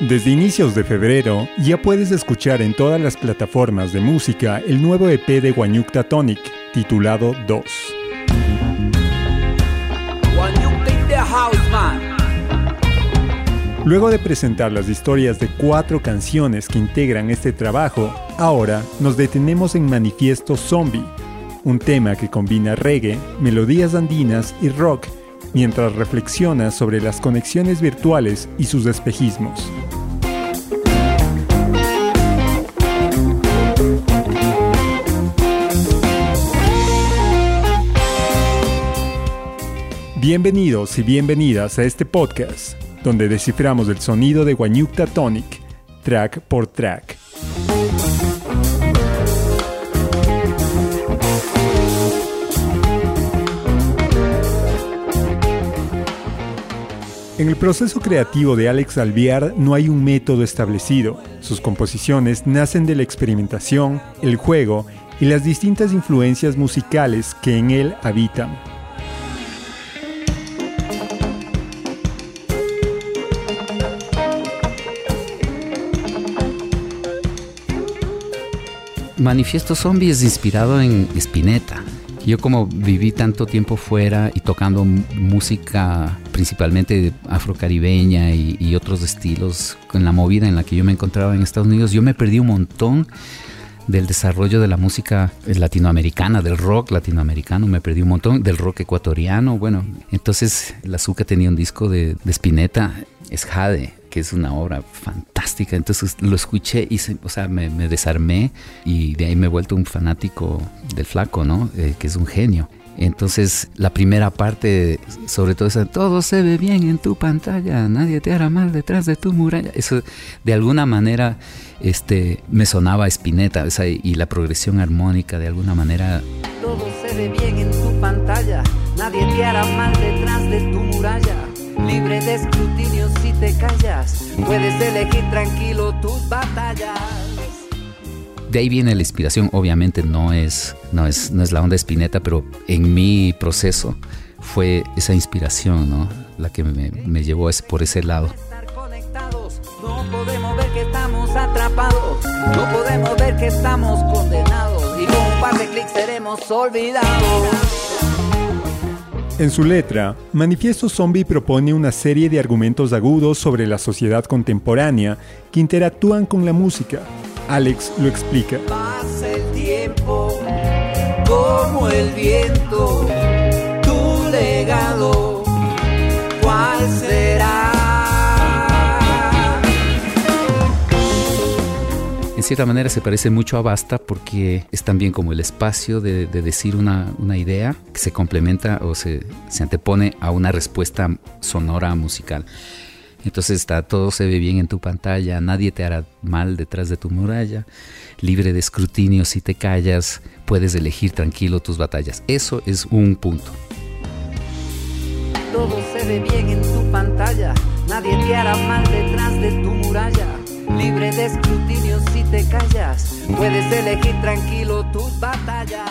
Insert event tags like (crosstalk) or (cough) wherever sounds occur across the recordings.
Desde inicios de febrero ya puedes escuchar en todas las plataformas de música el nuevo EP de Guanyukta Tonic, titulado 2. Luego de presentar las historias de cuatro canciones que integran este trabajo, ahora nos detenemos en Manifiesto Zombie, un tema que combina reggae, melodías andinas y rock mientras reflexiona sobre las conexiones virtuales y sus espejismos. Bienvenidos y bienvenidas a este podcast, donde desciframos el sonido de Guanyukta Tonic, track por track. En el proceso creativo de Alex Alviar no hay un método establecido. Sus composiciones nacen de la experimentación, el juego y las distintas influencias musicales que en él habitan. Manifiesto Zombie es inspirado en Spinetta. Yo como viví tanto tiempo fuera y tocando música principalmente afrocaribeña y, y otros estilos, con la movida en la que yo me encontraba en Estados Unidos, yo me perdí un montón del desarrollo de la música latinoamericana, del rock latinoamericano, me perdí un montón, del rock ecuatoriano, bueno, entonces la Azúcar tenía un disco de, de Spinetta, es Jade, que es una obra fantástica. Entonces lo escuché y o sea, me, desarmé y de ahí me he vuelto un fanático del flaco, ¿no? Eh, que es un genio. Entonces, la primera parte, sobre todo esa, todo se ve bien en tu pantalla, nadie te hará mal detrás de tu muralla. Eso, de alguna manera, este, me sonaba a Spinetta, y la progresión armónica, de alguna manera. Todo se ve bien en tu pantalla, nadie te hará mal detrás de tu muralla libre de escrutinio si te callas. Puedes elegir tranquilo tus batallas. De ahí viene la inspiración, obviamente no es, no es, no es la onda espineta, pero en mi proceso fue esa inspiración, ¿no? La que me, me llevó por ese lado. No podemos ver que estamos atrapados, no podemos ver que estamos condenados y con un par de clics seremos olvidados. En su letra, Manifiesto Zombie propone una serie de argumentos agudos sobre la sociedad contemporánea que interactúan con la música. Alex lo explica. Pasa el tiempo como el viento, cierta manera se parece mucho a Basta porque es también como el espacio de, decir una, idea que se complementa o se, se antepone a una respuesta sonora musical. Entonces está, todo se ve bien en tu pantalla, nadie te hará mal detrás de tu muralla, libre de escrutinio si te callas, puedes elegir tranquilo tus batallas. Eso es un punto. Todo se ve bien en tu pantalla, nadie te hará mal detrás de tu muralla libre de escrutinio si te callas. Puedes elegir tranquilo tus batallas.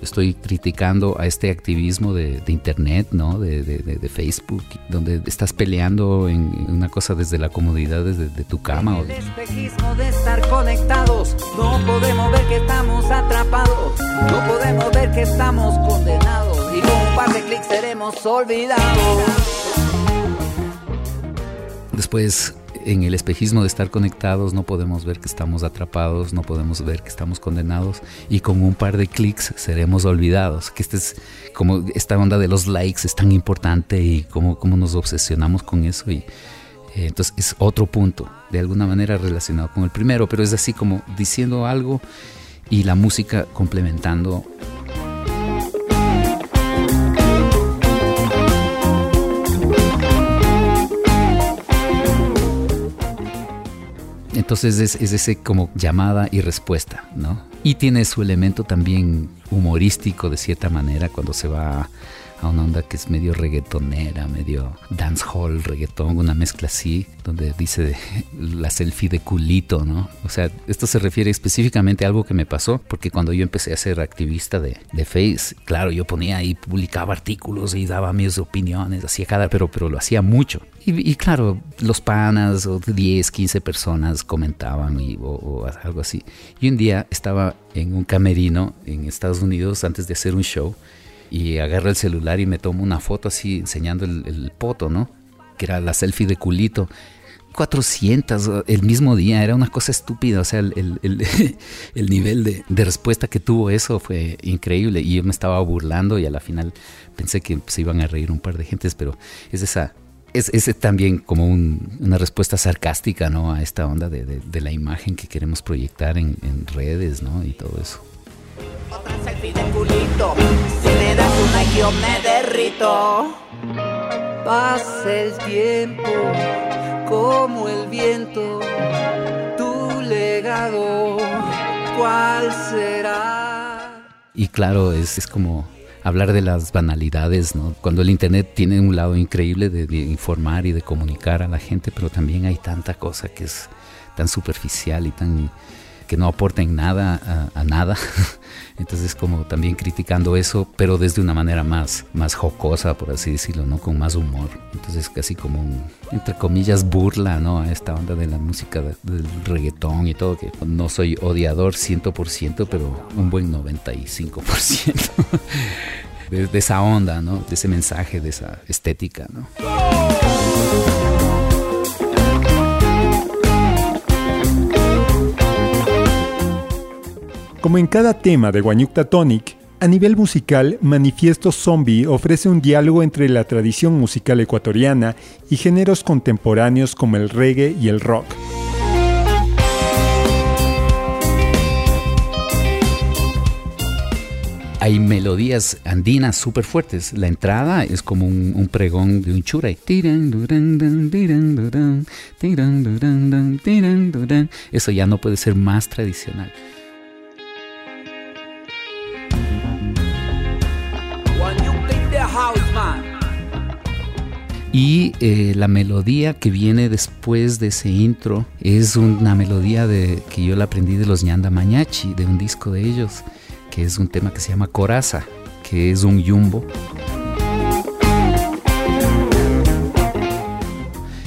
Estoy criticando a este activismo de, Internet, ¿no? De, de, Facebook, donde estás peleando en una cosa desde la comodidad desde de tu cama. El espejismo de estar conectados, no podemos ver que estamos atrapados, no podemos ver que estamos condenados y con un par de clics seremos olvidados. Después en el espejismo de estar conectados no podemos ver que estamos atrapados, no podemos ver que estamos condenados y con un par de clics seremos olvidados. Que este es como esta onda de los likes es tan importante y cómo, cómo nos obsesionamos con eso y eh, entonces es otro punto, de alguna manera relacionado con el primero, pero es así como diciendo algo y la música complementando Entonces es, ese como llamada y respuesta, ¿no? Y tiene su elemento también humorístico de cierta manera cuando se va a una onda que es medio reggaetonera, medio dancehall, reggaeton, una mezcla así, donde dice (laughs) la selfie de culito, ¿no? O sea, esto se refiere específicamente a algo que me pasó, porque cuando yo empecé a ser activista de, de Face, claro, yo ponía y publicaba artículos y daba mis opiniones, hacía cada, pero, pero lo hacía mucho. Y, claro, los panas o 10, 15 personas comentaban y, o algo así. Y un día estaba en un camerino en Estados Unidos antes de hacer un show y agarro el celular y me tomo una foto así enseñando el, poto, ¿no? Que era la selfie de culito. 400 el mismo día, era una cosa estúpida, o sea, el, el, (laughs) el nivel de, de, respuesta que tuvo eso fue increíble y yo me estaba burlando y a la final pensé que se iban a reír un par de gentes, pero es esa... Es, es también como un, una respuesta sarcástica ¿no? a esta onda de, de, de la imagen que queremos proyectar en, en redes ¿no? y todo eso. Otra selfie de culito. Si me das una yo me derrito. Pasa el tiempo como el viento. Tu legado, ¿cuál será? Y claro, es, es como hablar de las banalidades, ¿no? Cuando el Internet tiene un lado increíble de, de, informar y de comunicar a la gente, pero también hay tanta cosa que es tan superficial y tan que no aporten nada a, a nada. (laughs) Entonces como también criticando eso, pero desde una manera más, más jocosa, por así decirlo, ¿no? Con más humor. Entonces casi como un, entre comillas, burla, ¿no? A esta onda de la música del reggaetón y todo, que no soy odiador 100%, pero un buen 95%. (laughs) de, de esa onda, ¿no? De ese mensaje, de esa estética, ¿no? Como en cada tema de Guanyukta Tonic, a nivel musical, Manifiesto Zombie ofrece un diálogo entre la tradición musical ecuatoriana y géneros contemporáneos como el reggae y el rock. hay melodías andinas súper fuertes. La entrada es como un, un pregón de un churay. Eso ya no puede ser más tradicional. Y la melodía que viene después de ese intro es una melodía de, que yo la aprendí de los Ñanda Mañachi, de un disco de ellos, que es un tema que se llama Coraza, que es un yumbo.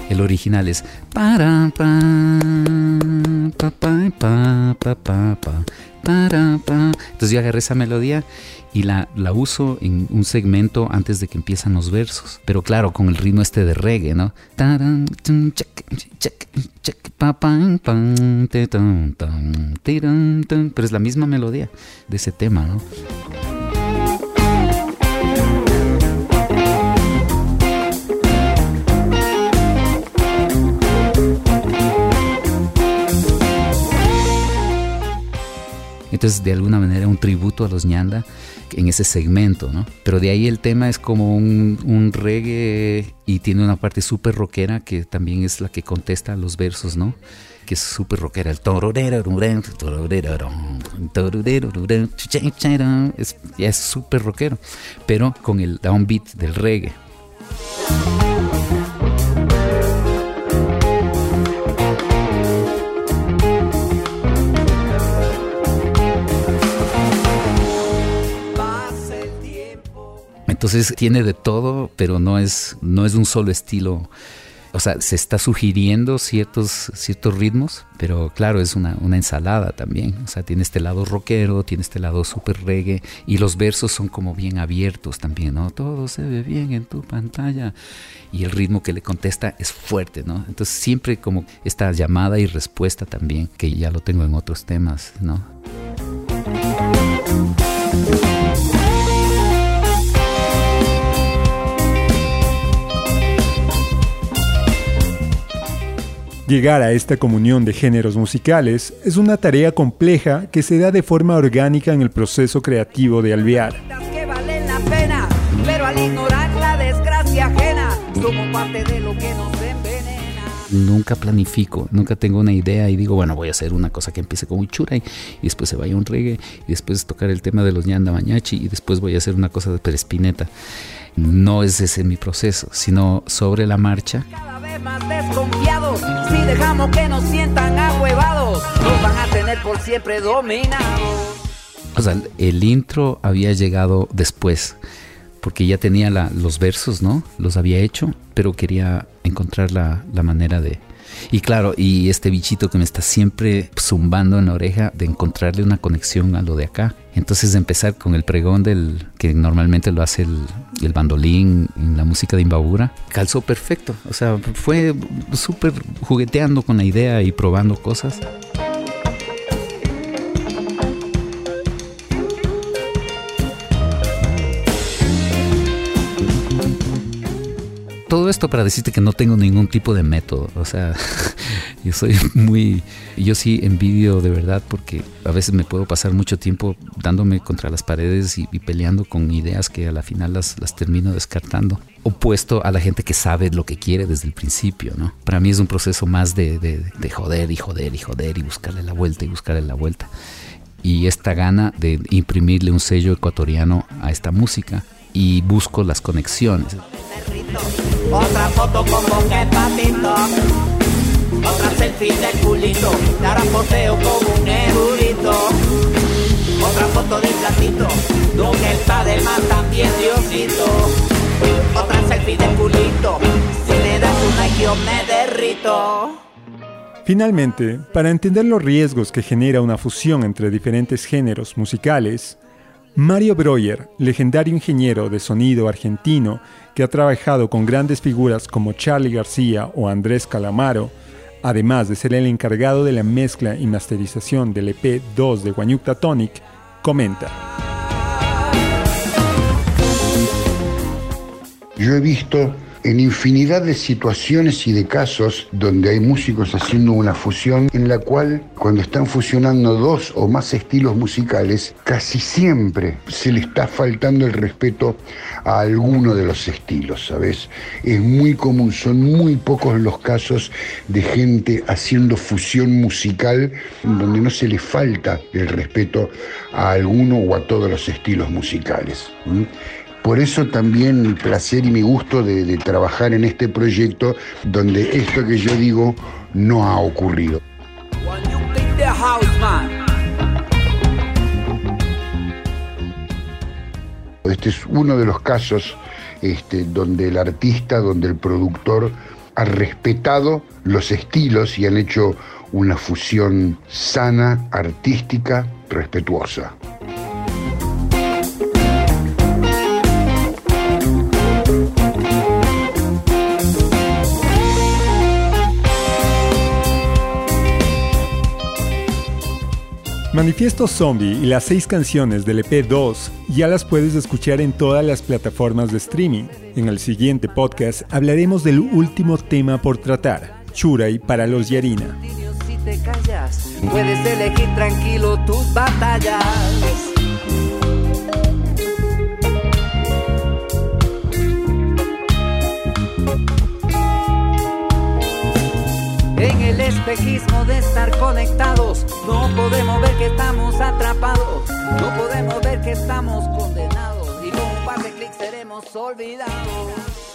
El original es entonces yo agarré esa melodía y la, la uso en un segmento antes de que empiezan los versos. Pero claro, con el ritmo este de reggae, ¿no? Pero es la misma melodía de ese tema, ¿no? Entonces, de alguna manera, un tributo a los ñanda en ese segmento, ¿no? Pero de ahí el tema es como un, reggae y tiene una parte súper rockera que también es la que contesta los versos, ¿no? Que es súper rockera. El es, es súper rockero, pero con el downbeat del reggae. Entonces tiene de todo, pero no es, no es un solo estilo. O sea, se está sugiriendo ciertos, ciertos ritmos, pero claro, es una, una ensalada también. O sea, tiene este lado rockero, tiene este lado super reggae, y los versos son como bien abiertos también, ¿no? Todo se ve bien en tu pantalla. Y el ritmo que le contesta es fuerte, ¿no? Entonces siempre como esta llamada y respuesta también, que ya lo tengo en otros temas, ¿no? Llegar a esta comunión de géneros musicales es una tarea compleja que se da de forma orgánica en el proceso creativo de Alvear. Nunca planifico, nunca tengo una idea y digo, bueno, voy a hacer una cosa que empiece con un chura y, después se vaya un reggae y después tocar el tema de los ñanda mañachi y después voy a hacer una cosa de perespineta. No es ese mi proceso, sino sobre la marcha. Más desconfiados, si dejamos que nos sientan ahuevados, nos van a tener por siempre dominados. O sea, el intro había llegado después, porque ya tenía los versos, ¿no? Los había hecho, pero quería encontrar la, la manera de, y claro, y este bichito que me está siempre zumbando en la oreja de encontrarle una conexión a lo de acá. Entonces de empezar con el pregón del que normalmente lo hace el, el bandolín la música de Imbabura, calzó perfecto. O sea, fue súper jugueteando con la idea y probando cosas. todo esto para decirte que no tengo ningún tipo de método. O sea, (laughs) yo soy (laughs) muy. Yo sí envidio de verdad porque a veces me puedo pasar mucho tiempo dándome contra las paredes y, peleando con ideas que a la final las, las termino descartando. Opuesto a la gente que sabe lo que quiere desde el principio, ¿no? Para mí es un proceso más de, de, de joder y joder y joder y buscarle la vuelta y buscarle la vuelta. Y esta gana de imprimirle un sello ecuatoriano a esta música y busco las conexiones. Otra foto patito. Otra selfie de culito. Ahora poseo como un erudito. Otra foto de platito. Donde está de más también Diosito. Otra selfie de culito. Si le das un like yo me derrito. Finalmente, para entender los riesgos que genera una fusión entre diferentes géneros musicales, Mario Breuer, legendario ingeniero de sonido argentino que ha trabajado con grandes figuras como Charlie García o Andrés Calamaro, además de ser el encargado de la mezcla y masterización del EP 2 de Guanyucta Tonic, comenta. Yo he visto en infinidad de situaciones y de casos donde hay músicos haciendo una fusión en la cual cuando están fusionando dos o más estilos musicales, casi siempre se le está faltando el respeto a alguno de los estilos, ¿sabes? Es muy común, son muy pocos los casos de gente haciendo fusión musical donde no se le falta el respeto a alguno o a todos los estilos musicales. Por eso también mi placer y mi gusto de, trabajar en este proyecto donde esto que yo digo no ha ocurrido. Este es uno de los casos este, donde el artista, donde el productor ha respetado los estilos y han hecho una fusión sana, artística, respetuosa. Manifiesto Zombie y las seis canciones del EP2 ya las puedes escuchar en todas las plataformas de streaming. En el siguiente podcast hablaremos del último tema por tratar, Churay para los Yarina. En el espejismo de estar conectados, no podemos ver que estamos atrapados, no podemos ver que estamos condenados y con un par de clics seremos olvidados.